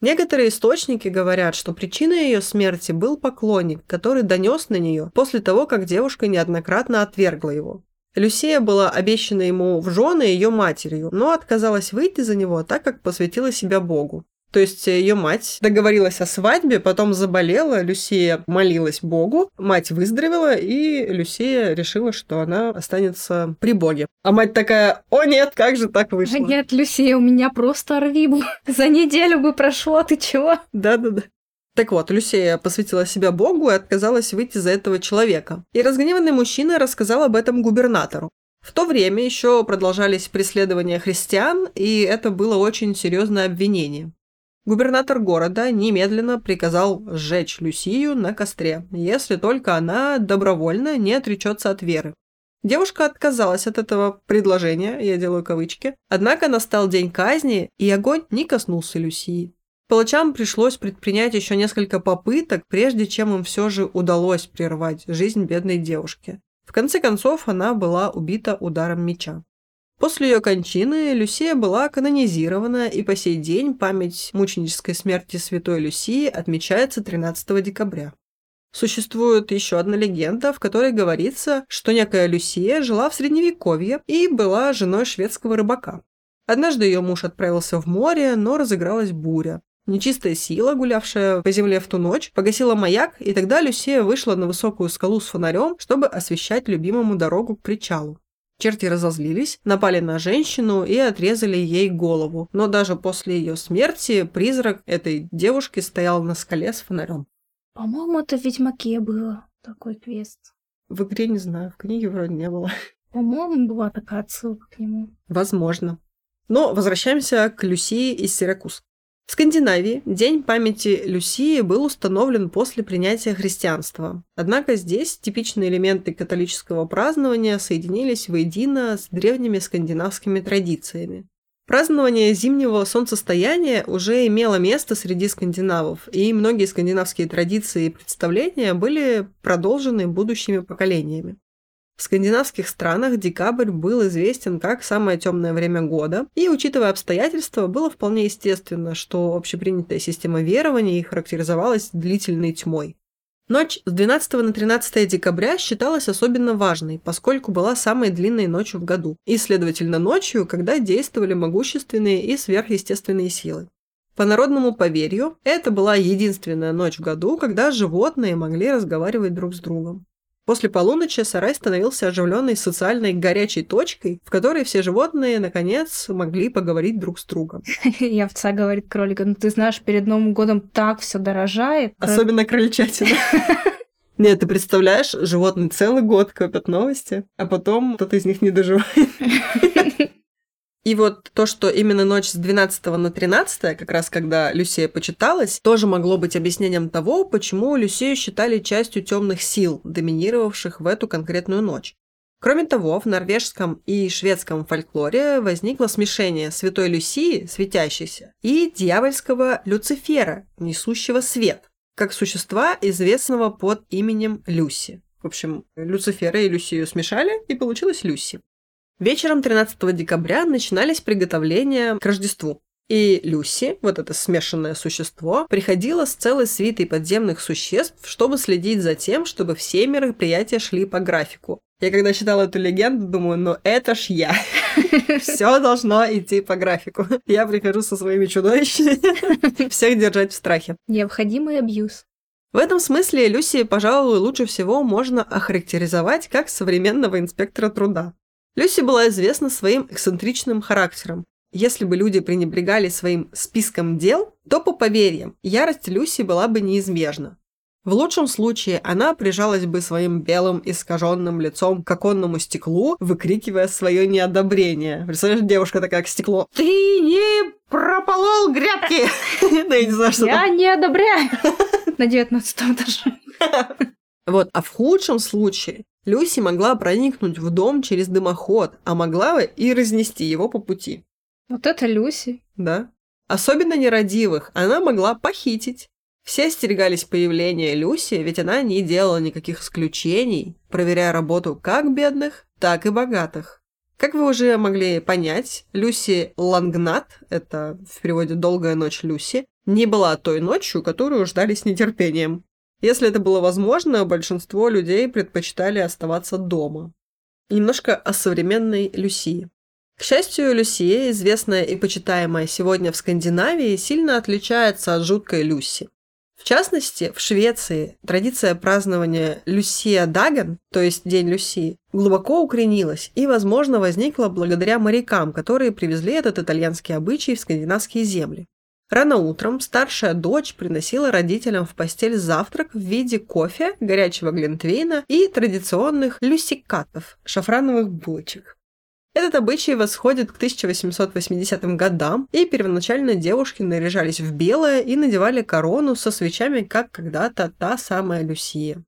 Некоторые источники говорят, что причиной ее смерти был поклонник, который донес на нее после того, как девушка неоднократно отвергла его. Люсия была обещана ему в жены ее матерью, но отказалась выйти за него, так как посвятила себя Богу. То есть ее мать договорилась о свадьбе, потом заболела, Люсия молилась Богу, мать выздоровела, и Люсия решила, что она останется при Боге. А мать такая, о нет, как же так вышло? Нет, Люсия, у меня просто орвибл. За неделю бы прошло, ты чего? Да-да-да. Так вот, Люсия посвятила себя Богу и отказалась выйти за этого человека. И разгневанный мужчина рассказал об этом губернатору. В то время еще продолжались преследования христиан, и это было очень серьезное обвинение. Губернатор города немедленно приказал сжечь Люсию на костре, если только она добровольно не отречется от веры. Девушка отказалась от этого предложения, я делаю кавычки, однако настал день казни, и огонь не коснулся Люсии. Палачам пришлось предпринять еще несколько попыток, прежде чем им все же удалось прервать жизнь бедной девушки. В конце концов, она была убита ударом меча. После ее кончины Люсия была канонизирована, и по сей день память мученической смерти святой Люсии отмечается 13 декабря. Существует еще одна легенда, в которой говорится, что некая Люсия жила в Средневековье и была женой шведского рыбака. Однажды ее муж отправился в море, но разыгралась буря. Нечистая сила, гулявшая по земле в ту ночь, погасила маяк, и тогда Люсия вышла на высокую скалу с фонарем, чтобы освещать любимому дорогу к причалу. Черти разозлились, напали на женщину и отрезали ей голову. Но даже после ее смерти призрак этой девушки стоял на скале с фонарем. По-моему, это в Ведьмаке было такой квест. В игре не знаю, в книге вроде не было. По-моему, была такая отсылка к нему. Возможно. Но возвращаемся к Люсии из Сиракуз. В Скандинавии День памяти Люсии был установлен после принятия христианства. Однако здесь типичные элементы католического празднования соединились воедино с древними скандинавскими традициями. Празднование зимнего солнцестояния уже имело место среди скандинавов, и многие скандинавские традиции и представления были продолжены будущими поколениями. В скандинавских странах декабрь был известен как самое темное время года, и, учитывая обстоятельства, было вполне естественно, что общепринятая система верований характеризовалась длительной тьмой. Ночь с 12 на 13 декабря считалась особенно важной, поскольку была самой длинной ночью в году, и, следовательно, ночью, когда действовали могущественные и сверхъестественные силы. По народному поверью, это была единственная ночь в году, когда животные могли разговаривать друг с другом. После полуночи сарай становился оживленной социальной горячей точкой, в которой все животные, наконец, могли поговорить друг с другом. И овца говорит кролика, ну ты знаешь, перед Новым годом так все дорожает. Особенно крольчатина. Нет, ты представляешь, животные целый год копят новости, а потом кто-то из них не доживает. И вот то, что именно ночь с 12 на 13, как раз когда Люсия почиталась, тоже могло быть объяснением того, почему Люсию считали частью темных сил, доминировавших в эту конкретную ночь. Кроме того, в норвежском и шведском фольклоре возникло смешение святой Люсии, светящейся, и дьявольского Люцифера, несущего свет, как существа, известного под именем Люси. В общем, Люцифера и Люсию смешали, и получилась Люси. Вечером 13 декабря начинались приготовления к Рождеству. И Люси, вот это смешанное существо, приходила с целой свитой подземных существ, чтобы следить за тем, чтобы все мероприятия шли по графику. Я когда читала эту легенду, думаю, ну это ж я. Все должно идти по графику. Я прихожу со своими чудовищами, всех держать в страхе. Необходимый абьюз. В этом смысле Люси, пожалуй, лучше всего можно охарактеризовать как современного инспектора труда. Люси была известна своим эксцентричным характером. Если бы люди пренебрегали своим списком дел, то, по поверьям, ярость Люси была бы неизбежна. В лучшем случае она прижалась бы своим белым искаженным лицом к оконному стеклу, выкрикивая свое неодобрение. Представляешь, девушка такая к стеклу. Ты не прополол грядки! Я не знаю, что Я не одобряю. На девятнадцатом этаже. Вот, а в худшем случае Люси могла проникнуть в дом через дымоход, а могла и разнести его по пути. Вот это Люси. Да. Особенно нерадивых она могла похитить. Все остерегались появления Люси, ведь она не делала никаких исключений, проверяя работу как бедных, так и богатых. Как вы уже могли понять, Люси Лангнат, это в переводе «Долгая ночь Люси», не была той ночью, которую ждали с нетерпением. Если это было возможно, большинство людей предпочитали оставаться дома. Немножко о современной Люсии. К счастью, Люсия, известная и почитаемая сегодня в Скандинавии, сильно отличается от жуткой Люси. В частности, в Швеции традиция празднования Люсия Даган, то есть День Люсии, глубоко укоренилась и, возможно, возникла благодаря морякам, которые привезли этот итальянский обычай в скандинавские земли. Рано утром старшая дочь приносила родителям в постель завтрак в виде кофе, горячего глинтвейна и традиционных люсикатов – шафрановых булочек. Этот обычай восходит к 1880 годам, и первоначально девушки наряжались в белое и надевали корону со свечами, как когда-то та самая Люсия.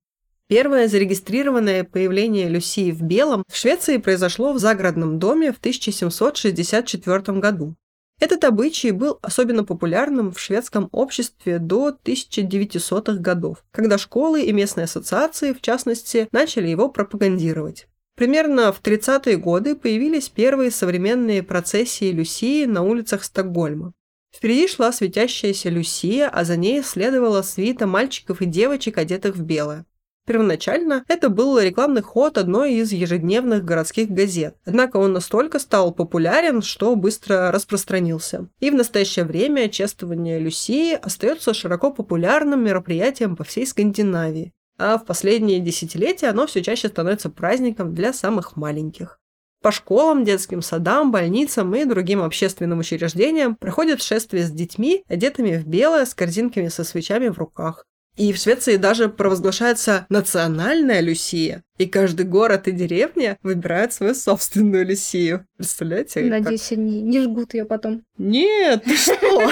Первое зарегистрированное появление Люсии в белом в Швеции произошло в загородном доме в 1764 году. Этот обычай был особенно популярным в шведском обществе до 1900-х годов, когда школы и местные ассоциации, в частности, начали его пропагандировать. Примерно в 30-е годы появились первые современные процессии Люсии на улицах Стокгольма. Впереди шла светящаяся Люсия, а за ней следовала свита мальчиков и девочек, одетых в белое. Первоначально это был рекламный ход одной из ежедневных городских газет, однако он настолько стал популярен, что быстро распространился. И в настоящее время чествование Люсии остается широко популярным мероприятием по всей Скандинавии, а в последние десятилетия оно все чаще становится праздником для самых маленьких. По школам, детским садам, больницам и другим общественным учреждениям проходят шествия с детьми, одетыми в белое, с корзинками со свечами в руках. И в Швеции даже провозглашается национальная Люсия. И каждый город и деревня выбирают свою собственную Люсию. Представляете? Надеюсь, как... они не жгут ее потом. Нет, ты что?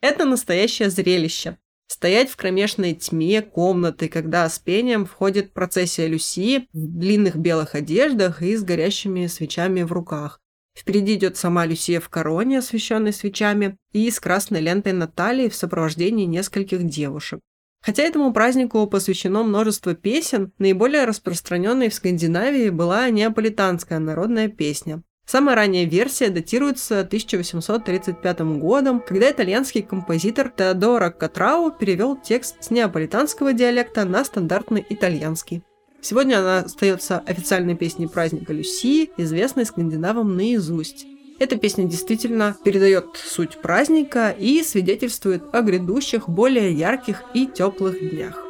Это настоящее зрелище. Стоять в кромешной тьме комнаты, когда с пением входит процессия Люсии в длинных белых одеждах и с горящими свечами в руках. Впереди идет сама Люсия в короне, освещенной свечами, и с красной лентой на талии в сопровождении нескольких девушек. Хотя этому празднику посвящено множество песен, наиболее распространенной в Скандинавии была неаполитанская народная песня. Самая ранняя версия датируется 1835 годом, когда итальянский композитор Теодоро Катрау перевел текст с неаполитанского диалекта на стандартный итальянский. Сегодня она остается официальной песней праздника Люсии, известной скандинавам наизусть. Эта песня действительно передает суть праздника и свидетельствует о грядущих более ярких и теплых днях.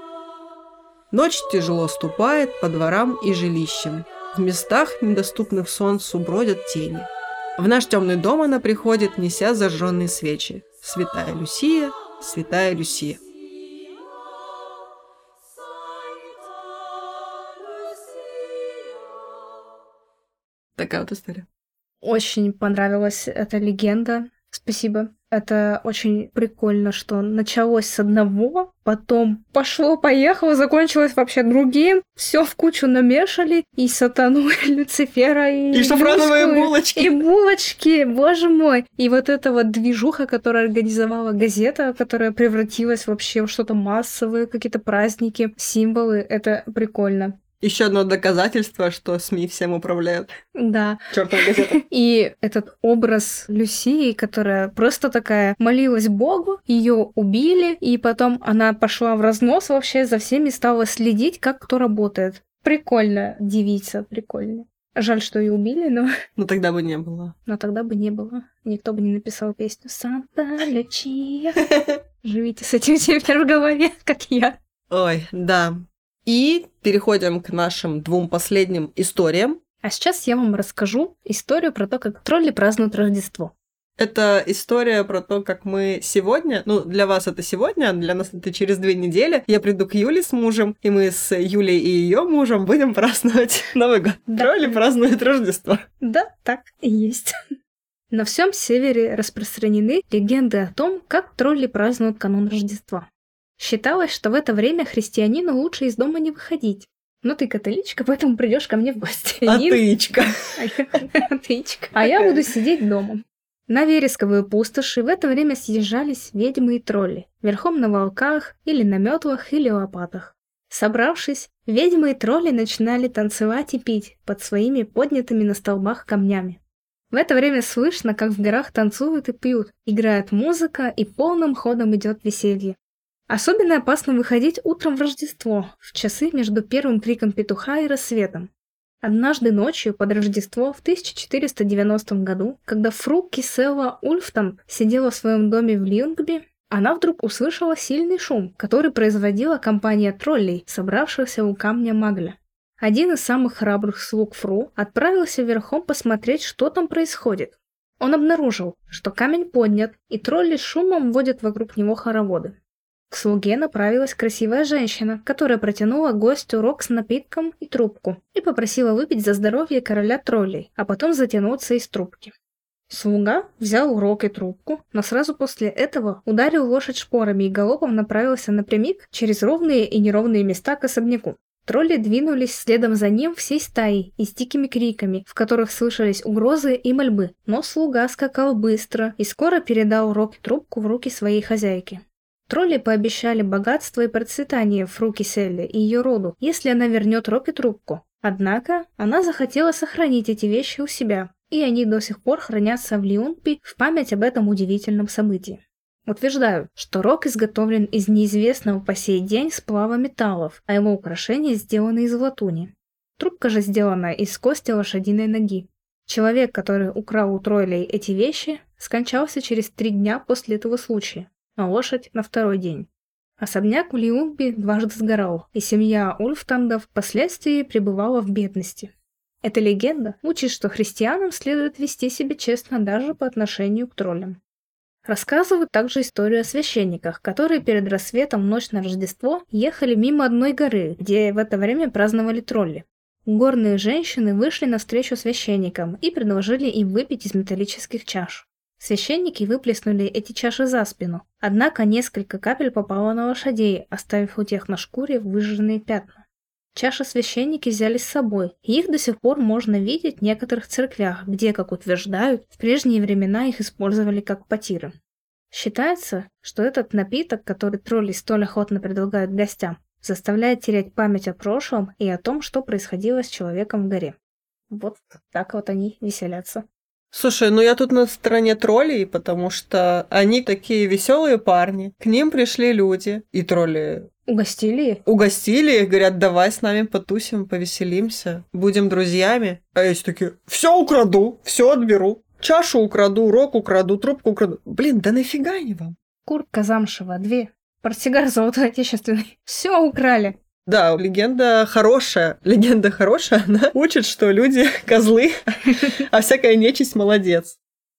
Ночь тяжело ступает по дворам и жилищам. В местах, недоступных солнцу, бродят тени. В наш темный дом она приходит, неся зажженные свечи. Святая Люсия, святая Люсия. Такая вот история. Очень понравилась эта легенда. Спасибо. Это очень прикольно, что началось с одного, потом пошло-поехало, закончилось вообще другим. Все в кучу намешали. И сатану, и Люцифера, и... И шафрановые булочки. И булочки, боже мой. И вот эта вот движуха, которая организовала газета, которая превратилась вообще в что-то массовое, какие-то праздники, символы. Это прикольно. Еще одно доказательство, что СМИ всем управляют. Да. Чёртова газета. И этот образ Люсии, которая просто такая молилась Богу, ее убили, и потом она пошла в разнос вообще за всеми, стала следить, как кто работает. Прикольно, девица, прикольно. Жаль, что ее убили, но... Но тогда бы не было. Но тогда бы не было. Никто бы не написал песню «Санта Лючия». Живите с этим теперь в голове, как я. Ой, да. И переходим к нашим двум последним историям. А сейчас я вам расскажу историю про то, как тролли празднуют Рождество. Это история про то, как мы сегодня, ну, для вас это сегодня, а для нас это через две недели. Я приду к Юле с мужем, и мы с Юлей и ее мужем будем праздновать Новый год. Да. Тролли празднуют Рождество. Да, так и есть. На всем севере распространены легенды о том, как тролли празднуют канун Рождества. Считалось, что в это время христианину лучше из дома не выходить. Но ты католичка, поэтому придешь ко мне в гости. А. Атычка. А я буду сидеть дома. На вересковые пустоши в это время съезжались ведьмы и тролли, верхом на волках, или на метлах, или лопатах. Собравшись, ведьмы и тролли начинали танцевать и пить под своими поднятыми на столбах камнями. В это время слышно, как в горах танцуют и пьют, играет музыка и полным ходом идет веселье. Особенно опасно выходить утром в Рождество, в часы между первым криком петуха и рассветом. Однажды ночью под Рождество в 1490 году, когда фру Кисела Ульфтон сидела в своем доме в Лингби, она вдруг услышала сильный шум, который производила компания троллей, собравшихся у камня Магля. Один из самых храбрых слуг Фру отправился верхом посмотреть, что там происходит. Он обнаружил, что камень поднят, и тролли шумом водят вокруг него хороводы. К слуге направилась красивая женщина, которая протянула гостю рог с напитком и трубку и попросила выпить за здоровье короля троллей, а потом затянуться из трубки. Слуга взял рог и трубку, но сразу после этого ударил лошадь шпорами и галопом направился напрямик через ровные и неровные места к особняку. Тролли двинулись следом за ним всей стаей и с дикими криками, в которых слышались угрозы и мольбы, но слуга скакал быстро и скоро передал рог и трубку в руки своей хозяйки. Тролли пообещали богатство и процветание Фруки Селли и ее роду, если она вернет рог и трубку. Однако она захотела сохранить эти вещи у себя, и они до сих пор хранятся в Лиунпи в память об этом удивительном событии. Утверждаю, что рог изготовлен из неизвестного по сей день сплава металлов, а его украшения сделаны из латуни. Трубка же сделана из кости лошадиной ноги. Человек, который украл у Тройлей эти вещи, скончался через три дня после этого случая, а лошадь на второй день. Особняк в Лиумби дважды сгорал, и семья Ульфтандов впоследствии пребывала в бедности. Эта легенда учит, что христианам следует вести себя честно даже по отношению к троллям. Рассказывают также историю о священниках, которые перед рассветом в ночь на Рождество ехали мимо одной горы, где в это время праздновали тролли. Горные женщины вышли навстречу священникам и предложили им выпить из металлических чаш. Священники выплеснули эти чаши за спину, однако несколько капель попало на лошадей, оставив у тех на шкуре выжженные пятна. Чаши священники взяли с собой, и их до сих пор можно видеть в некоторых церквях, где, как утверждают, в прежние времена их использовали как потиры. Считается, что этот напиток, который тролли столь охотно предлагают гостям, заставляет терять память о прошлом и о том, что происходило с человеком в горе. Вот так вот они веселятся. Слушай, ну я тут на стороне троллей, потому что они такие веселые парни. К ним пришли люди, и тролли Угостили их? угостили их, говорят, давай с нами потусим, повеселимся, будем друзьями. А эти такие, все украду, все отберу. Чашу украду, рог украду, трубку украду. Блин, да нафига они вам? Куртка замшевая, две. Портсигар золотой отечественный. Все украли. Да, легенда хорошая. Легенда хорошая, она учит, что люди козлы, а всякая нечисть молодец.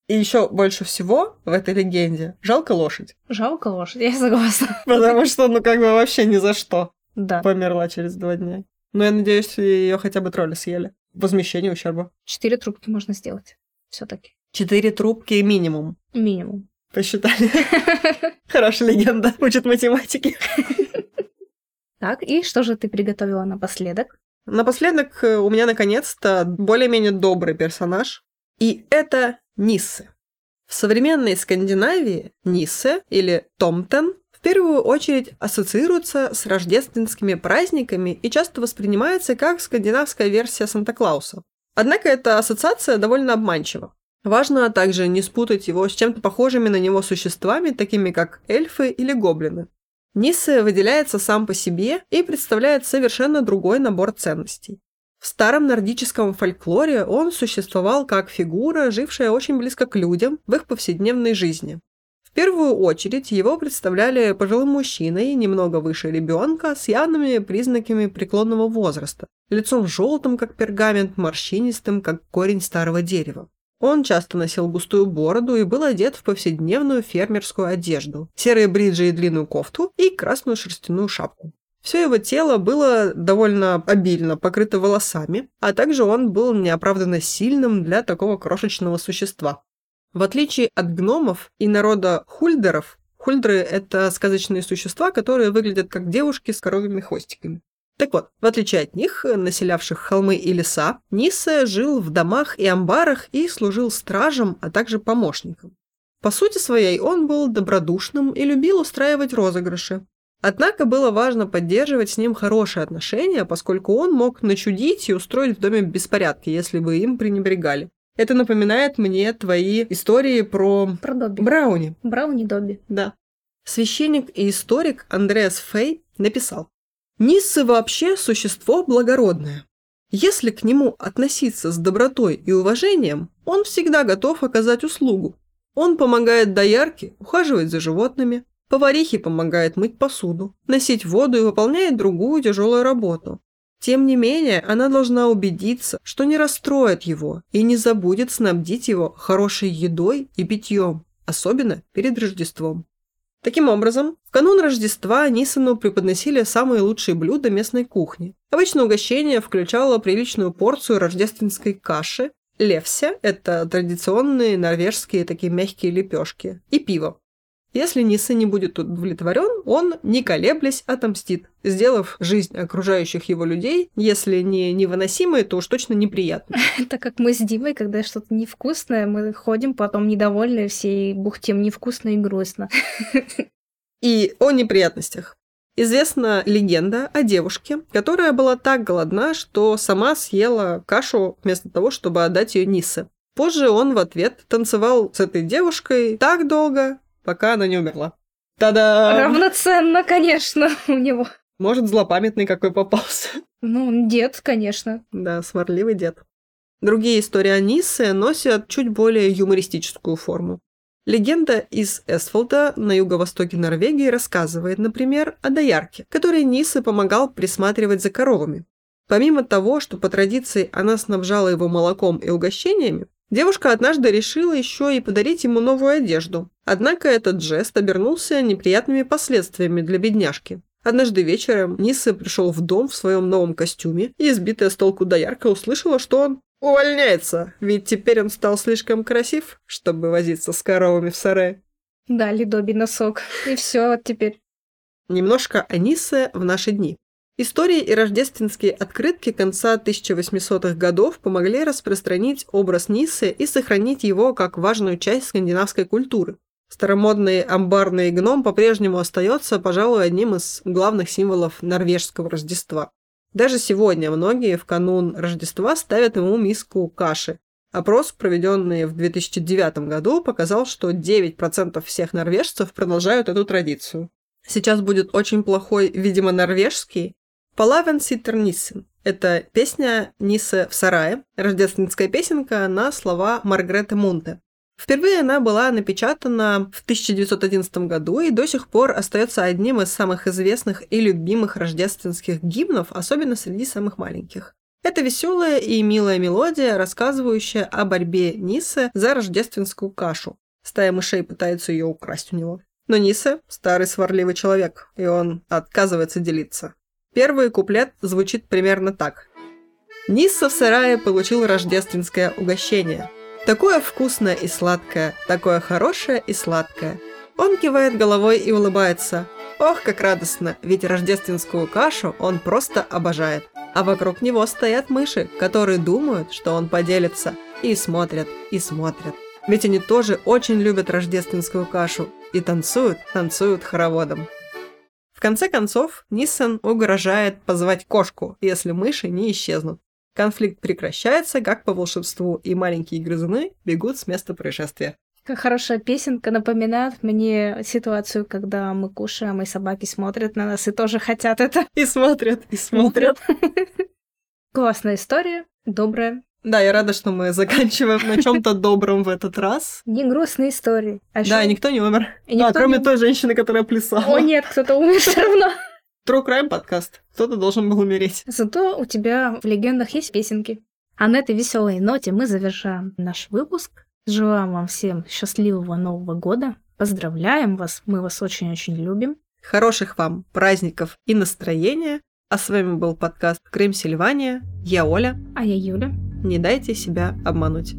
И еще больше всего в этой легенде жалко лошадь. Жалко лошадь, я согласна. Потому что, ну, как бы вообще ни за что Да. померла через два дня. Но я надеюсь, ее хотя бы тролли съели. Возмещение ущерба. Четыре трубки можно сделать. Все-таки. Четыре трубки минимум. Минимум. Посчитали. Хорошая легенда. Учит математики. Так, и что же ты приготовила напоследок? Напоследок э, у меня наконец-то более-менее добрый персонаж. И это Ниссе. В современной Скандинавии Ниссе или Томтен в первую очередь ассоциируется с рождественскими праздниками и часто воспринимается как скандинавская версия Санта-Клауса. Однако эта ассоциация довольно обманчива. Важно также не спутать его с чем-то похожими на него существами, такими как эльфы или гоблины. Ниссе выделяется сам по себе и представляет совершенно другой набор ценностей. В старом нордическом фольклоре он существовал как фигура, жившая очень близко к людям в их повседневной жизни. В первую очередь его представляли пожилым мужчиной, немного выше ребенка, с явными признаками преклонного возраста, лицом желтым, как пергамент, морщинистым, как корень старого дерева. Он часто носил густую бороду и был одет в повседневную фермерскую одежду, серые бриджи и длинную кофту и красную шерстяную шапку. Все его тело было довольно обильно покрыто волосами, а также он был неоправданно сильным для такого крошечного существа. В отличие от гномов и народа хульдеров, хульдеры – это сказочные существа, которые выглядят как девушки с коровьими хвостиками. Так вот, в отличие от них, населявших холмы и леса, Ниссе жил в домах и амбарах и служил стражем, а также помощником. По сути своей он был добродушным и любил устраивать розыгрыши. Однако было важно поддерживать с ним хорошие отношения, поскольку он мог начудить и устроить в доме беспорядки, если бы им пренебрегали. Это напоминает мне твои истории про Про Добби. Брауни. Брауни Добби. Да. Священник и историк Андреас Фей написал, «Ниссы вообще существо благородное. Если к нему относиться с добротой и уважением, он всегда готов оказать услугу. Он помогает доярке, ухаживает за животными, поварихе помогает мыть посуду, носить воду и выполняет другую тяжелую работу. Тем не менее, она должна убедиться, что не расстроит его и не забудет снабдить его хорошей едой и питьем, особенно перед Рождеством. Таким образом, в канун Рождества Нисану преподносили самые лучшие блюда местной кухни. Обычно угощение включало приличную порцию рождественской каши, левся – это традиционные норвежские такие мягкие лепешки, и пиво. Если Ниса не будет удовлетворен, он, не колеблясь, отомстит, сделав жизнь окружающих его людей, если не невыносимой, то уж точно неприятной. Так как мы с Димой, когда что-то невкусное, мы ходим потом недовольные все и бухтим невкусно и грустно. И о неприятностях. Известна легенда о девушке, которая была так голодна, что сама съела кашу вместо того, чтобы отдать ее Нисе. Позже он в ответ танцевал с этой девушкой так долго, пока она не умерла. Та-да! Равноценно, конечно, у него. Может, злопамятный какой попался. Ну, дед, конечно. Да, сварливый дед. Другие истории о Ниссе носят чуть более юмористическую форму. Легенда из Эсфолда на юго-востоке Норвегии рассказывает, например, о доярке, которой Ниссе помогал присматривать за коровами. Помимо того, что по традиции она снабжала его молоком и угощениями, девушка однажды решила еще и подарить ему новую одежду. Однако этот жест обернулся неприятными последствиями для бедняжки. Однажды вечером Нисса пришел в дом в своем новом костюме, и избитая с толку доярка услышала, что он увольняется, ведь теперь он стал слишком красив, чтобы возиться с коровами в сарае. Дали Добби носок. И все вот теперь. Немножко о Ниссе в наши дни. Истории и рождественские открытки конца 1800-х годов помогли распространить образ Ниссы и сохранить его как важную часть скандинавской культуры. Старомодный амбарный гном по-прежнему остается, пожалуй, одним из главных символов норвежского Рождества. Даже сегодня многие в канун Рождества ставят ему миску каши. Опрос, проведенный в 2009 году, показал, что 9% всех норвежцев продолжают эту традицию. Сейчас будет очень плохой, видимо, норвежский. Палавен Ситтер Ниссен. Это песня Нисе в сарае, рождественская песенка на слова Маргреты Мунте. Впервые она была напечатана в 1911 году и до сих пор остается одним из самых известных и любимых рождественских гимнов, особенно среди самых маленьких. Это веселая и милая мелодия, рассказывающая о борьбе Нисы за рождественскую кашу. Стая мышей пытается ее украсть у него. Но Ниса – старый сварливый человек, и он отказывается делиться. Первый куплет звучит примерно так. Нисса в сарае получил рождественское угощение – Такое вкусное и сладкое, такое хорошее и сладкое. Он кивает головой и улыбается. Ох, как радостно, ведь рождественскую кашу он просто обожает. А вокруг него стоят мыши, которые думают, что он поделится. И смотрят, и смотрят. Ведь они тоже очень любят рождественскую кашу. И танцуют, танцуют хороводом. В конце концов, Ниссан угрожает позвать кошку, если мыши не исчезнут. Конфликт прекращается, как по волшебству, и маленькие грызуны бегут с места происшествия. Как хорошая песенка напоминает мне ситуацию, когда мы кушаем, и собаки смотрят на нас и тоже хотят это. И смотрят, и смотрят. Классная история, добрая. Да, я рада, что мы заканчиваем на чем-то добром в этот раз. Не грустные истории. А да, никто не умер. а, кроме той женщины, которая плясала. О нет, кто-то умер все равно. True Crime подкаст. Кто-то должен был умереть. Зато у тебя в легендах есть песенки. А на этой веселой ноте мы завершаем наш выпуск. Желаем вам всем счастливого Нового года. Поздравляем вас, мы вас очень-очень любим. Хороших вам праздников и настроения. А с вами был подкаст Крым Сильвания. Я Оля. А я Юля. Не дайте себя обмануть.